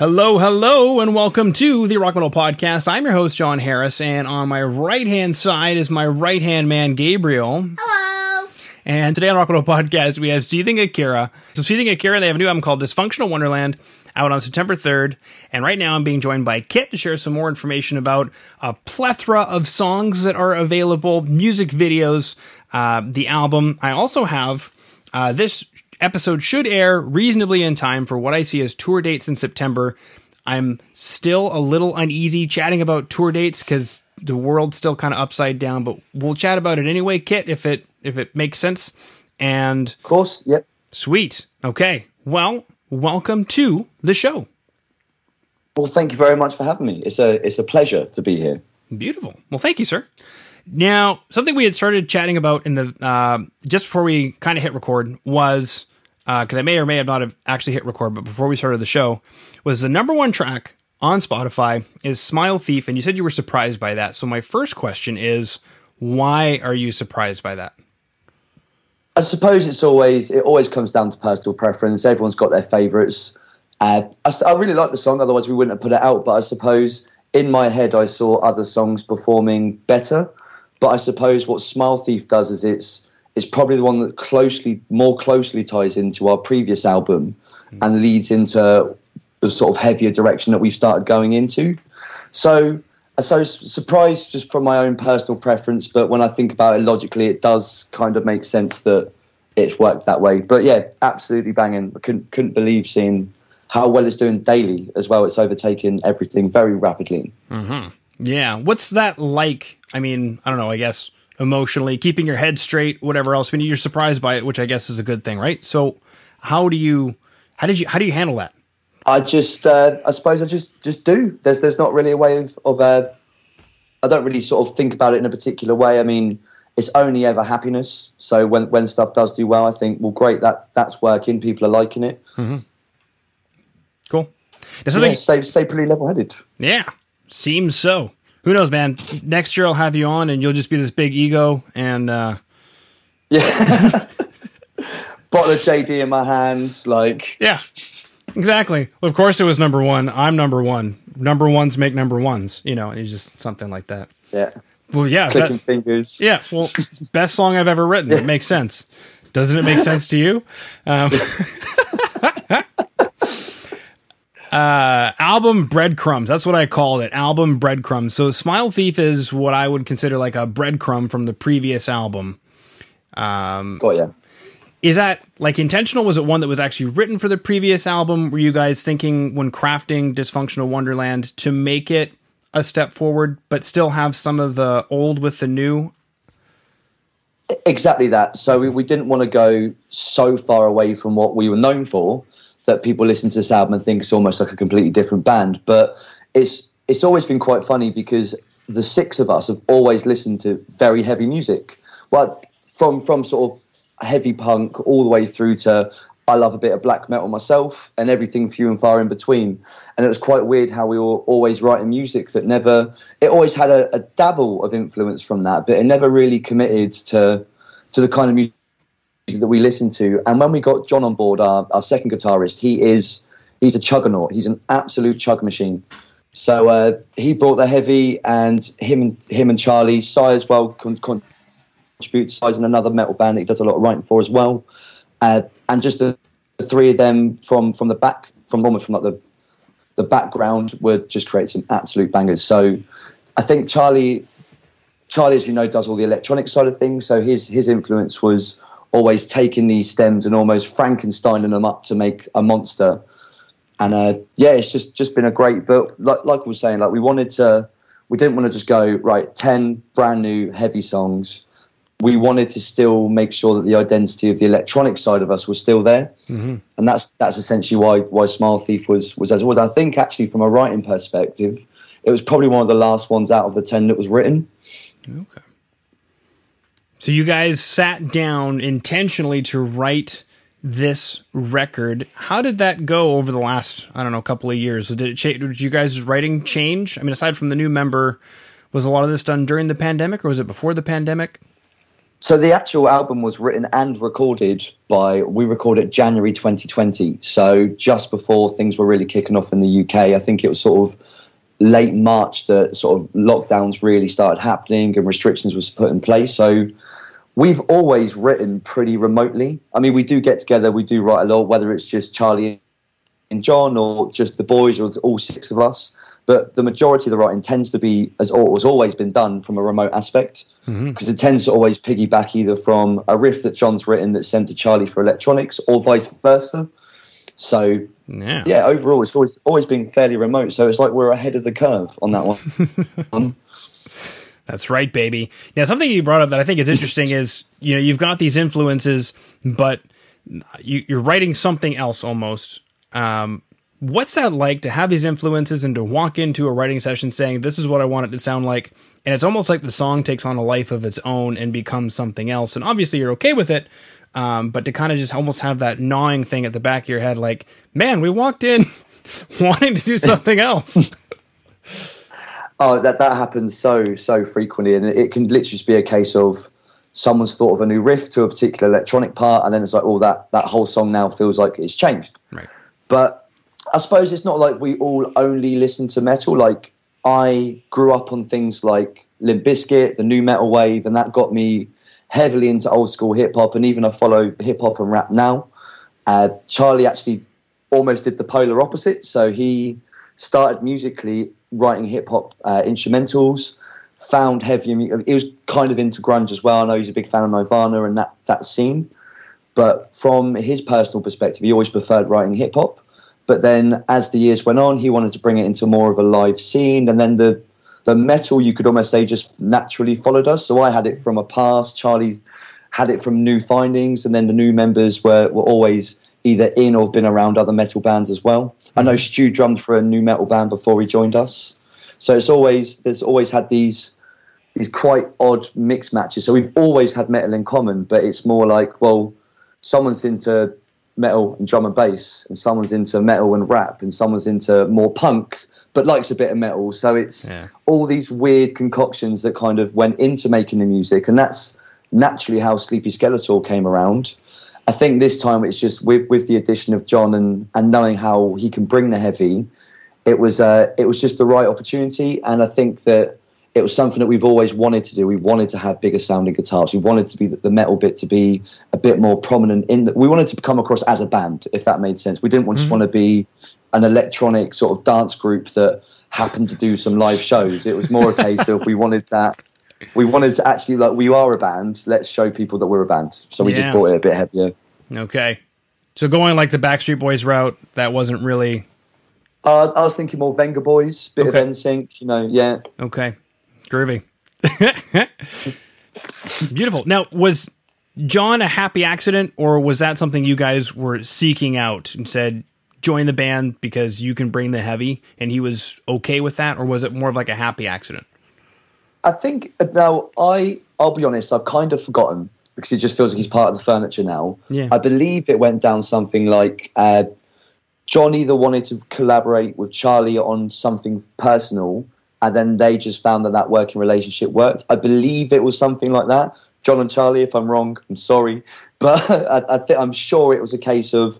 Hello, hello, and welcome to the Rock Metal Podcast. I'm your host, Jon Harris, and on my right hand side is my right hand man, Gabriel. Hello. And today on Rock Metal Podcast, we have Seething Akira. So, Seething Akira, they have a new album called Dysfunctional Wonderland out on September 3rd. And right now, I'm being joined by Kit to share some more information about a plethora of songs that are available, music videos, uh, the album. I also have uh, this episode should air reasonably in time for what I see as tour dates in September. I'm still a little uneasy chatting about tour dates because the world's still kind of upside down, but we'll chat about it anyway, Kit, if it if it makes sense. And of course, yep. Sweet. Okay. Well, welcome to the show. Well, thank you very much for having me. It's a it's a pleasure to be here. Beautiful. Well, thank you, sir. Now, something we had started chatting about in the uh, just before we kind of hit record was because uh, I may or may have not have actually hit record, but before we started the show, was the number one track on Spotify is Smile Thief, and you said you were surprised by that. So my first question is, why are you surprised by that? I suppose it's always it always comes down to personal preference. Everyone's got their favourites. Uh, I, I really like the song, otherwise we wouldn't have put it out. But I suppose in my head I saw other songs performing better. But I suppose what Smile Thief does is it's it's probably the one that closely more closely ties into our previous album mm. and leads into the sort of heavier direction that we've started going into. So I so surprised just from my own personal preference, but when I think about it logically, it does kind of make sense that it's worked that way. But yeah, absolutely banging. I couldn't couldn't believe seeing how well it's doing daily as well. It's overtaking everything very rapidly. Mm-hmm. Yeah, what's that like? I mean, I don't know. I guess emotionally, keeping your head straight, whatever else. I mean, you're surprised by it, which I guess is a good thing, right? So, how do you, how did you, how do you handle that? I just, uh, I suppose I just, just do. There's, there's not really a way of, of uh, I don't really sort of think about it in a particular way. I mean, it's only ever happiness. So when, when stuff does do well, I think, well, great, that that's working. People are liking it. Mm-hmm. Cool. Yeah, stay, stay pretty level headed. Yeah, seems so who knows, man? Next year I'll have you on, and you'll just be this big ego, and uh, yeah, bottle of JD in my hands, like yeah, exactly. Well, of course it was number one. I'm number one. Number ones make number ones. You know, it's just something like that. Yeah. Well, yeah, clicking that, fingers. Yeah. Well, best song I've ever written. It makes sense. Doesn't it make sense to you? Um, uh, album breadcrumbs. That's what I called it. Album breadcrumbs. So Smile Thief is what I would consider like a breadcrumb from the previous album. Um, oh yeah. Is that like intentional? Was it one that was actually written for the previous album? Were you guys thinking when crafting Dysfunctional Wonderland to make it a step forward, but still have some of the old with the new? Exactly that. So we, we didn't want to go so far away from what we were known for that people listen to this album and think it's almost like a completely different band. But it's it's always been quite funny because the six of us have always listened to very heavy music. Well, from from sort of heavy punk all the way through to I love a bit of black metal myself and everything few and far in between. And it was quite weird how we were always writing music that never it always had a, a dabble of influence from that, but it never really committed to to the kind of music that we listen to. And when we got John on board, our, our second guitarist, he is he's a chuggernaut. He's an absolute chug machine. So uh, he brought the heavy, and him and him and Charlie Sy as well con- contribute. Sy's in another metal band that he does a lot of writing for as well. Uh, and just the, the, three of them from from the back, from almost from like the the background, would just create some absolute bangers. So I think Charlie, Charlie, as you know, does all the electronic side of things. So his his influence was always taking these stems and almost Frankensteining them up to make a monster. And uh, yeah, it's just just been a great book. Like like I was saying, like we wanted to, we didn't want to just go right ten brand new heavy songs. We wanted to still make sure that the identity of the electronic side of us was still there, mm-hmm. and that's that's essentially why why Smile Thief was was as it was. I think actually from a writing perspective, it was probably one of the last ones out of the ten that was written. Okay. So you guys sat down intentionally to write this record. How did that go over the last, I don't know, couple of years? Did it change? Did you guys' writing change? I mean, aside from the new member, was a lot of this done during the pandemic or was it before the pandemic? So the actual album was written and recorded by we recorded January 2020. So just before things were really kicking off in the UK, I think it was sort of late March that sort of lockdowns really started happening and restrictions was put in place. So we've always written pretty remotely. I mean, we do get together, we do write a lot, whether it's just Charlie and John or just the boys or all six of us. But the majority of the writing tends to be, as has always been done, from a remote aspect because mm-hmm. it tends to always piggyback either from a riff that John's written that's sent to Charlie for electronics or vice versa. So yeah. yeah, overall, it's always always been fairly remote. So it's like we're ahead of the curve on that one. That's right, baby. Now, something you brought up that I think is interesting is you know you've got these influences, but you, are writing something else almost. Um, what's that like to have these influences and to walk into a writing session saying this is what I want it to sound like, and it's almost like the song takes on a life of its own and becomes something else. And obviously, you're okay with it, um, but to kind of just almost have that gnawing thing at the back of your head, like, man, we walked in wanting to do something else. oh, that that happens so so frequently, and it can literally just be a case of someone's thought of a new riff to a particular electronic part, and then it's like, oh, that that whole song now feels like it's changed. Right. But I suppose it's not like we all only listen to metal. Like I grew up on things like Limp Bizkit, the nu metal wave, and that got me heavily into old school hip hop, and even I follow hip hop and rap now. Uh, Charlie actually almost did the polar opposite. So he started musically writing hip hop uh, instrumentals, found heavy. He was kind of into grunge as well. I know he's a big fan of Nirvana and that, that scene. But from his personal perspective, he always preferred writing hip hop. But then as the years went on, he wanted to bring it into more of a live scene. And then the the metal you could almost say just naturally followed us. So I had it from a past, Charlie had it from new findings, and then the new members were, were always either in or been around other metal bands as well. Mm-hmm. I know mm-hmm. Stu drummed for a nu metal band before he joined us. So it's always there's always had these these quite odd mix matches. So we've always had metal in common, but it's more like, well, someone's into metal and drum and bass, and someone's into metal and rap, and someone's into more punk, but likes a bit of metal. So it's yeah. all these weird concoctions that kind of went into making the music, and that's naturally how Sleepy Skeletal came around. I think this time it's just with with the addition of John and and knowing how he can bring the heavy, it was uh, it was just the right opportunity, and I think that it was something that we've always wanted to do. We wanted to have bigger sounding guitars. We wanted to be the metal bit to be a bit more prominent in. The, we wanted to come across as a band, if that made sense. We didn't mm-hmm. just want to be an electronic sort of dance group that happened to do some live shows. It was more a case of we wanted that. We wanted to actually like we are a band. Let's show people that we're a band. So we yeah. just brought it a bit heavier. Okay, so going like the Backstreet Boys route, that wasn't really. Uh, I was thinking more Vengaboys, bit okay. of NSYNC, you know, yeah. Okay, groovy. Beautiful. Now, was John a happy accident, or was that something you guys were seeking out and said, join the band because you can bring the heavy and he was okay with that or was it more of like a happy accident i think now i i'll be honest i've kind of forgotten because it just feels like he's part of the furniture now yeah. i believe it went down something like uh, john either wanted to collaborate with charlie on something personal and then they just found that that working relationship worked i believe it was something like that john and charlie if i'm wrong i'm sorry but I, I think i'm sure it was a case of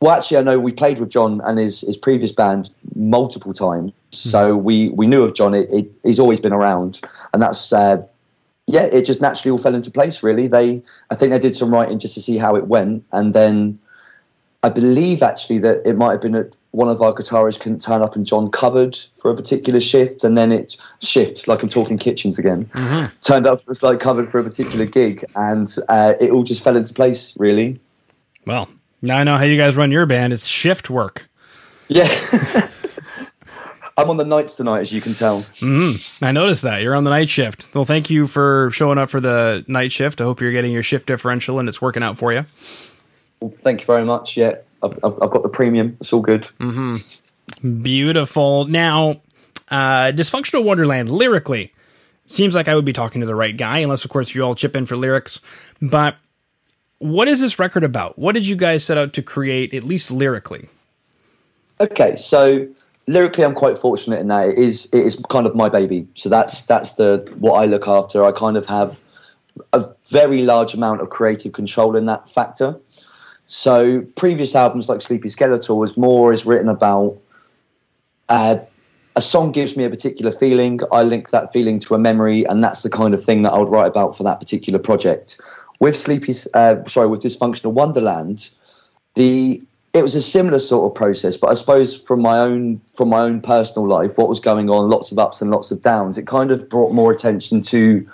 well, actually, I know we played with John and his, his previous band multiple times, mm-hmm. so we, we knew of John. It, it, he's always been around, and that's uh, yeah. It just naturally all fell into place. Really, they I think they did some writing just to see how it went, and then I believe actually that it might have been that one of our guitarists couldn't turn up, and John covered for a particular shift, and then it shift like I'm talking kitchens again. Mm-hmm. Turned up was like covered for a particular gig, and uh, it all just fell into place. Really. Well, now I know how you guys run your band. It's shift work. Yeah. I'm on the nights tonight, as you can tell. Mm-hmm. I noticed that. You're on the night shift. Well, thank you for showing up for the night shift. I hope you're getting your shift differential and it's working out for you. Well, thank you very much. Yeah, I've, I've, I've got the premium. It's all good. Mm-hmm. Beautiful. Now, uh, Dysfunctional Wonderland, lyrically, seems like I would be talking to the right guy, unless, of course, you all chip in for lyrics. But what is this record about? What did you guys set out to create, at least lyrically? Okay, so lyrically, I'm quite fortunate in that it is it is kind of my baby. So that's that's the what I look after. I kind of have a very large amount of creative control in that factor. So previous albums like Sleepy Skeletal was more is written about uh, a song gives me a particular feeling. I link that feeling to a memory, and that's the kind of thing that I would write about for that particular project. With Sleepy, uh, sorry, with Dysfunctional Wonderland, the it was a similar sort of process, but I suppose from my own from my own personal life, what was going on, lots of ups and lots of downs, it kind of brought more attention to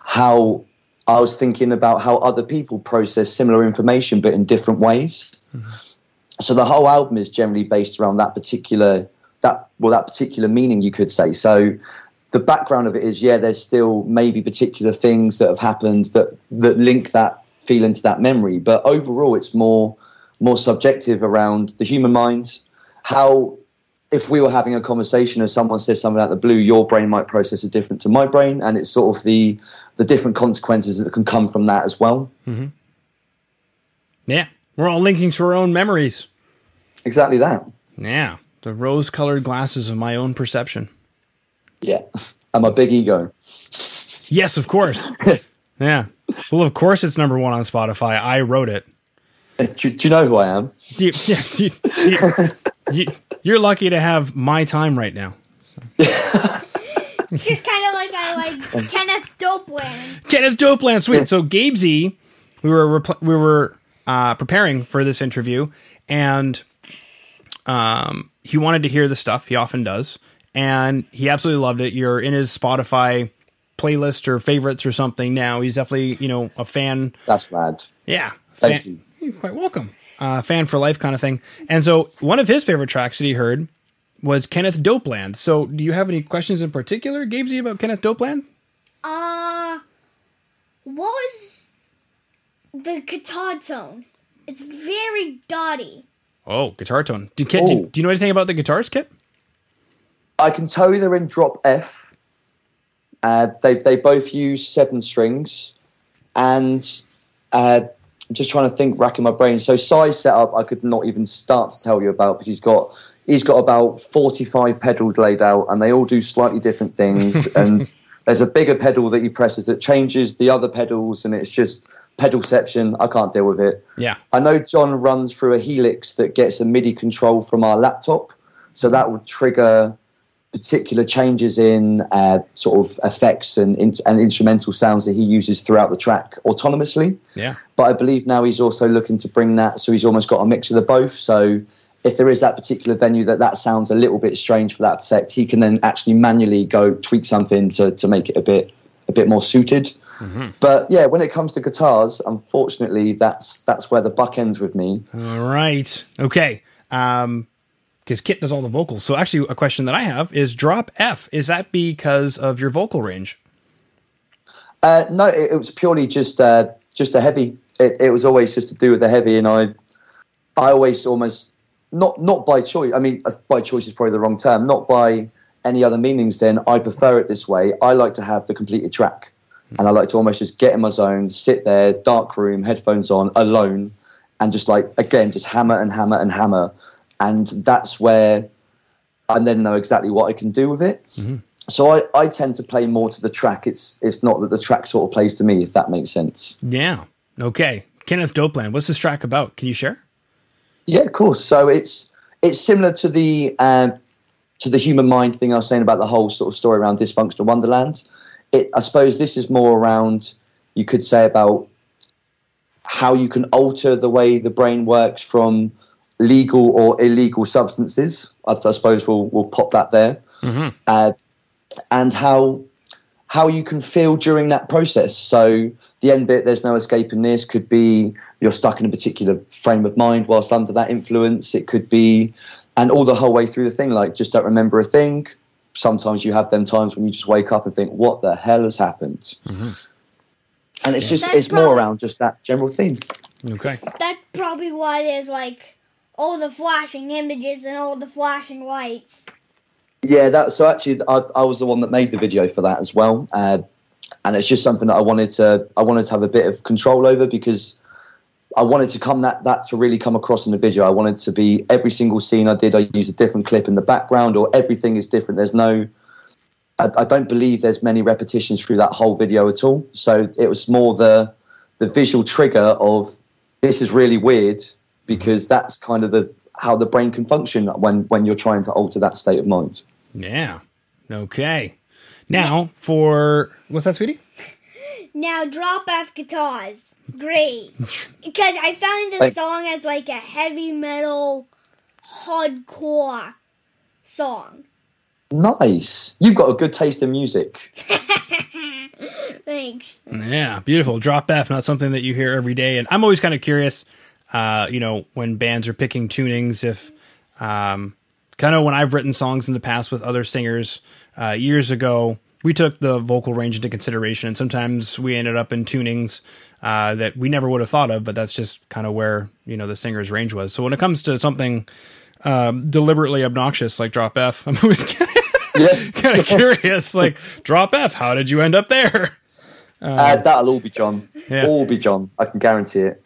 how I was thinking about how other people process similar information, but in different ways. Mm-hmm. So the whole album is generally based around that particular that well that particular meaning, you could say. So the background of it is, yeah, there's still maybe particular things that have happened that that link that feeling to that memory, but overall, it's more more subjective around the human mind, how if we were having a conversation and someone says something out of the blue, your brain might process it different to my brain, and it's sort of the the different consequences that can come from that as well. Mm-hmm. Yeah, we're all linking to our own memories. Exactly that. Yeah, the rose-colored glasses of my own perception. Yeah, I'm a big ego. Yes, of course. yeah. Well, of course it's number one on Spotify. I wrote it. Do, do you know who I am? Do you, yeah, do you, you, you're lucky to have my time right now. it's just kind of like I like Kenneth Dopeland. Kenneth Dopeland, sweet. So Gabesy, we were we were uh, preparing for this interview, and um, he wanted to hear the stuff. He often does, and he absolutely loved it. You're in his Spotify playlist or favorites or something now. He's definitely you know a fan. That's rad. Yeah, Thank you. You're quite welcome. Uh, fan for life kind of thing. And so one of his favorite tracks that he heard was Kenneth Dopeland. So do you have any questions in particular, Gabesy, about Kenneth Dopeland? Uh, what was the guitar tone? It's very dotty. Oh, guitar tone. Do, Kit, do, do, you know anything about the guitars, Kit? I can tell you they're in drop F. Uh, they they both use seven strings, and uh, I'm just trying to think, racking my brain. So Sy's setup, I could not even start to tell you about because he's got he's got about 45 pedals laid out, and they all do slightly different things. and there's a bigger pedal that he presses that changes the other pedals, and it's just pedalception. I can't deal with it. Yeah, I know John runs through a Helix that gets a MIDI control from our laptop, so that would trigger particular changes in uh, sort of effects and, and instrumental sounds that he uses throughout the track autonomously. Yeah. But I believe now he's also looking to bring that, so he's almost got a mix of the both. So if there is that particular venue that that sounds a little bit strange for that effect, he can then actually manually go tweak something to to make it a bit a bit more suited. Mm-hmm. But yeah, when it comes to guitars, unfortunately, that's that's where the buck ends with me. All right. Okay. Um, because Kit does all the vocals. So actually, a question that I have is drop F. Is that because of your vocal range? Uh, no, it, it, was purely just uh, just a heavy. It, it, was always just to do with the heavy, and I I always almost not not by choice. I mean, uh, by choice is probably the wrong term. Not by any other meanings. Then I prefer it this way. I like to have the completed track, mm-hmm. and I like to almost just get in my zone, sit there, dark room, headphones on, alone, and just like again, just hammer and hammer and hammer and that's where I then know exactly what I can do with it. Mm-hmm. So I, I tend to play more to the track. It's it's not that the track sort of plays to me, if that makes sense. Yeah. Okay. Kenneth Dopeland, what's this track about? Can you share? Yeah, of course. So it's it's similar to the uh, to the human mind thing I was saying about the whole sort of story around dysfunctional wonderland. It, I suppose this is more around you could say about how you can alter the way the brain works from legal or illegal substances. I, I suppose we'll we'll pop that there, mm-hmm. uh, and how how you can feel during that process. So the end bit, there's no escaping this. Could be you're stuck in a particular frame of mind whilst under that influence. It could be, and all the whole way through the thing, like just don't remember a thing. Sometimes you have them times when you just wake up and think, "What the hell has happened?" Mm-hmm. And it's just That's it's probably, more around just that general theme. Okay. That's probably why there's like all the flashing images and all the flashing lights. Yeah, that so actually I, I was the one that made the video for that as well, uh, and it's just something that I wanted to I wanted to have a bit of control over because I wanted to come that that to really come across in the video. I wanted to be every single scene I did. I use a different clip in the background, or everything is different. There's no I, I don't believe there's many repetitions through that whole video at all. So it was more the the visual trigger of this is really weird because that's kind of the how the brain can function when when you're trying to alter that state of mind. Yeah. Okay. Now for what's that, sweetie? Now drop F guitars. Great. Because I found this Like- song as like a heavy metal hardcore song. Nice. You've got a good taste in music. Thanks. Yeah, beautiful. Drop F, not something that you hear every day. And I'm always kind of curious, uh, you know, when bands are picking tunings, if um, kind of when I've written songs in the past with other singers uh, years ago, we took the vocal range into consideration. And sometimes we ended up in tunings uh, that we never would have thought of, but that's just kind of where, you know, the singer's range was. So when it comes to something um, deliberately obnoxious like Drop F, I'm always kind of curious, like, Drop F, how did you end up there? Uh, that'll all be John. Yeah. All be John. I can guarantee it.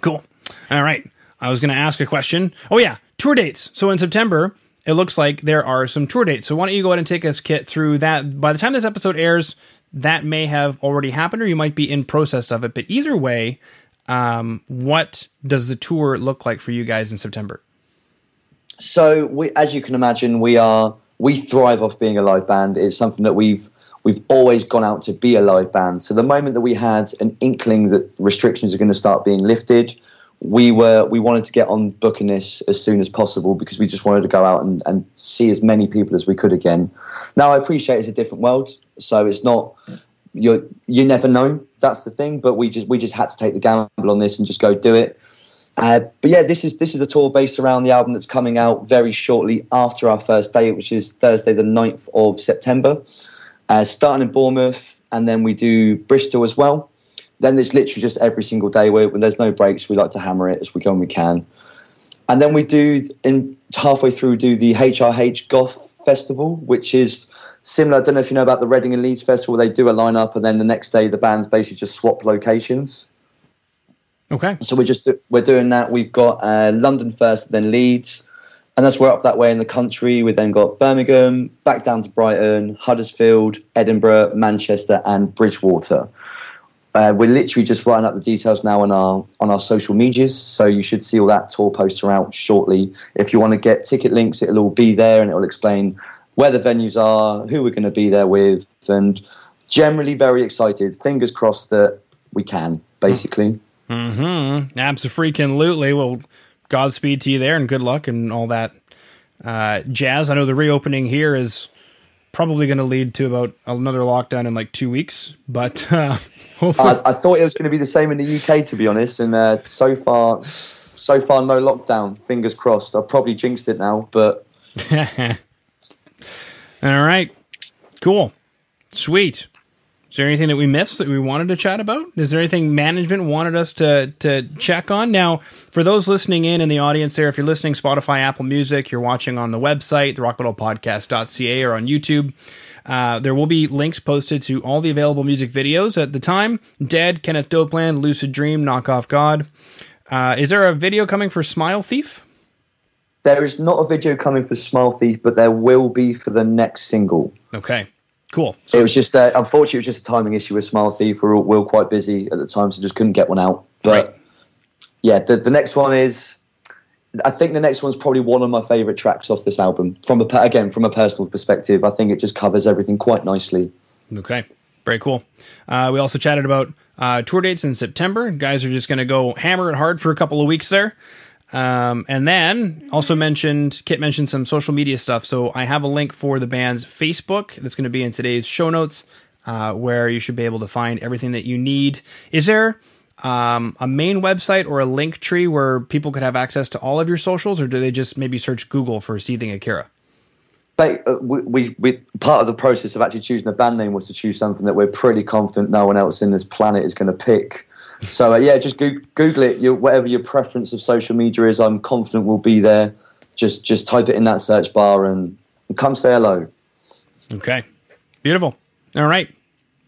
Cool. All right. I was going to ask a question. Oh, yeah. Tour dates. So in September, it looks like there are some tour dates. So why don't you go ahead and take us, Kit, through that? By the time this episode airs, that may have already happened or you might be in process of it. But either way, um, what does the tour look like for you guys in September? So we, as you can imagine, we are we thrive off being a live band. It's something that we've we've always gone out to be a live band. So the moment that we had an inkling that restrictions are going to start being lifted, we were we wanted to get on booking this as soon as possible because we just wanted to go out and, and see as many people as we could again. Now I appreciate it's a different world, so it's not you you never know. That's the thing, but we just we just had to take the gamble on this and just go do it. Uh, but yeah, this is this is a tour based around the album that's coming out very shortly after our first day, which is Thursday the 9th of September. Uh, starting in Bournemouth, and then we do Bristol as well. Then there's literally just every single day where when there's no breaks, we like to hammer it as we go and we can. And then we do in halfway through do the HRH Goth Festival, which is similar. I don't know if you know about the Reading and Leeds Festival. They do a lineup, and then the next day the bands basically just swap locations. Okay. So we're just we're doing that. We've got uh, London first, then Leeds, and as we're up that way in the country, we've then got Birmingham, back down to Brighton, Huddersfield, Edinburgh, Manchester, and Bridgewater. Uh, we're literally just writing up the details now on our on our social medias, so you should see all that tour poster out shortly. If you want to get ticket links, it'll all be there, and it'll explain where the venues are, who we're going to be there with, and generally very excited. Fingers crossed that we can, basically. Mm-hmm. Absolutely. Well, Godspeed to you there, and good luck and all that uh, jazz. I know the reopening here is probably going to lead to about another lockdown in like two weeks, but uh, hopefully, I, I thought it was going to be the same in the UK, to be honest. And uh, so far, so far, no lockdown. Fingers crossed. I've probably jinxed it now, but all right, cool, sweet. Is there anything that we missed that we wanted to chat about? Is there anything management wanted us to to check on? Now, for those listening in in the audience there, if you're listening Spotify, Apple Music, you're watching on the website, therockmetalpodcast.ca or on YouTube, uh, there will be links posted to all the available music videos at the time. Ded, Kenneth Dopeland, Lucid Dream, Knock Off God. Uh, is there a video coming for Smile Thief? there is not a video coming for Smile Thief, but there will be for the next single. Okay, cool. It was just, uh, unfortunately, it was just a timing issue with Smile Thief. We were, we were quite busy at the time, so just couldn't get one out. But Right. yeah, the, the next one is. I think the next one's probably one of my favourite tracks off this album. From a, again, from a personal perspective, I think it just covers everything quite nicely. Okay, very cool. Uh, we also chatted about uh, tour dates in September. Guys are just going to go hammer it hard for a couple of weeks there. Um, and then also mentioned, Kit mentioned some social media stuff. So I have a link for the band's Facebook that's going to be in today's show notes, uh, where you should be able to find everything that you need. Is there um, a main website or a link tree where people could have access to all of your socials, or do they just maybe search Google for Seething Akira? Uh, we, we, we part of the process of actually choosing the band name was to choose something that we're pretty confident no one else in this planet is going to pick. So uh, yeah, just go- Google it. Your, whatever your preference of social media is, I'm confident will be there. Just just type it in that search bar and, and come say hello. Okay. Beautiful. All right.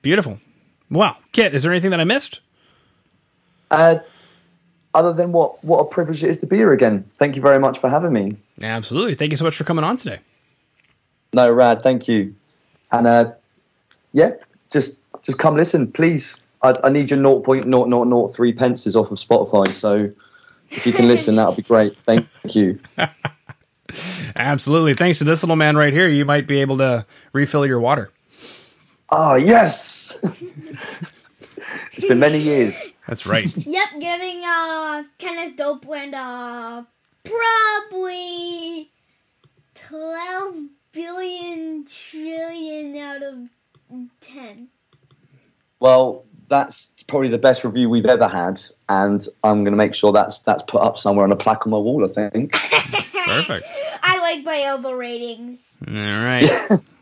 Beautiful. Wow. Kit, is there anything that I missed? Uh, other than what what a privilege it is to be here again. Thank you very much for having me. Absolutely. Thank you so much for coming on today. No, rad. Thank you. and uh, yeah, just just come listen, please. I, I need your 0.0003 pences off of Spotify, so if you can listen, that would be great. Thank you. Absolutely. Thanks to this little man right here, you might be able to refill your water. Oh yes, it's been many years. That's right. Yep, giving uh Kenneth Dopeland uh probably twelve billion trillion out of ten. Well, that's probably the best review we've ever had, and I'm going to make sure that's that's put up somewhere on a plaque on my wall. I think. Perfect. I like my oval ratings. All right.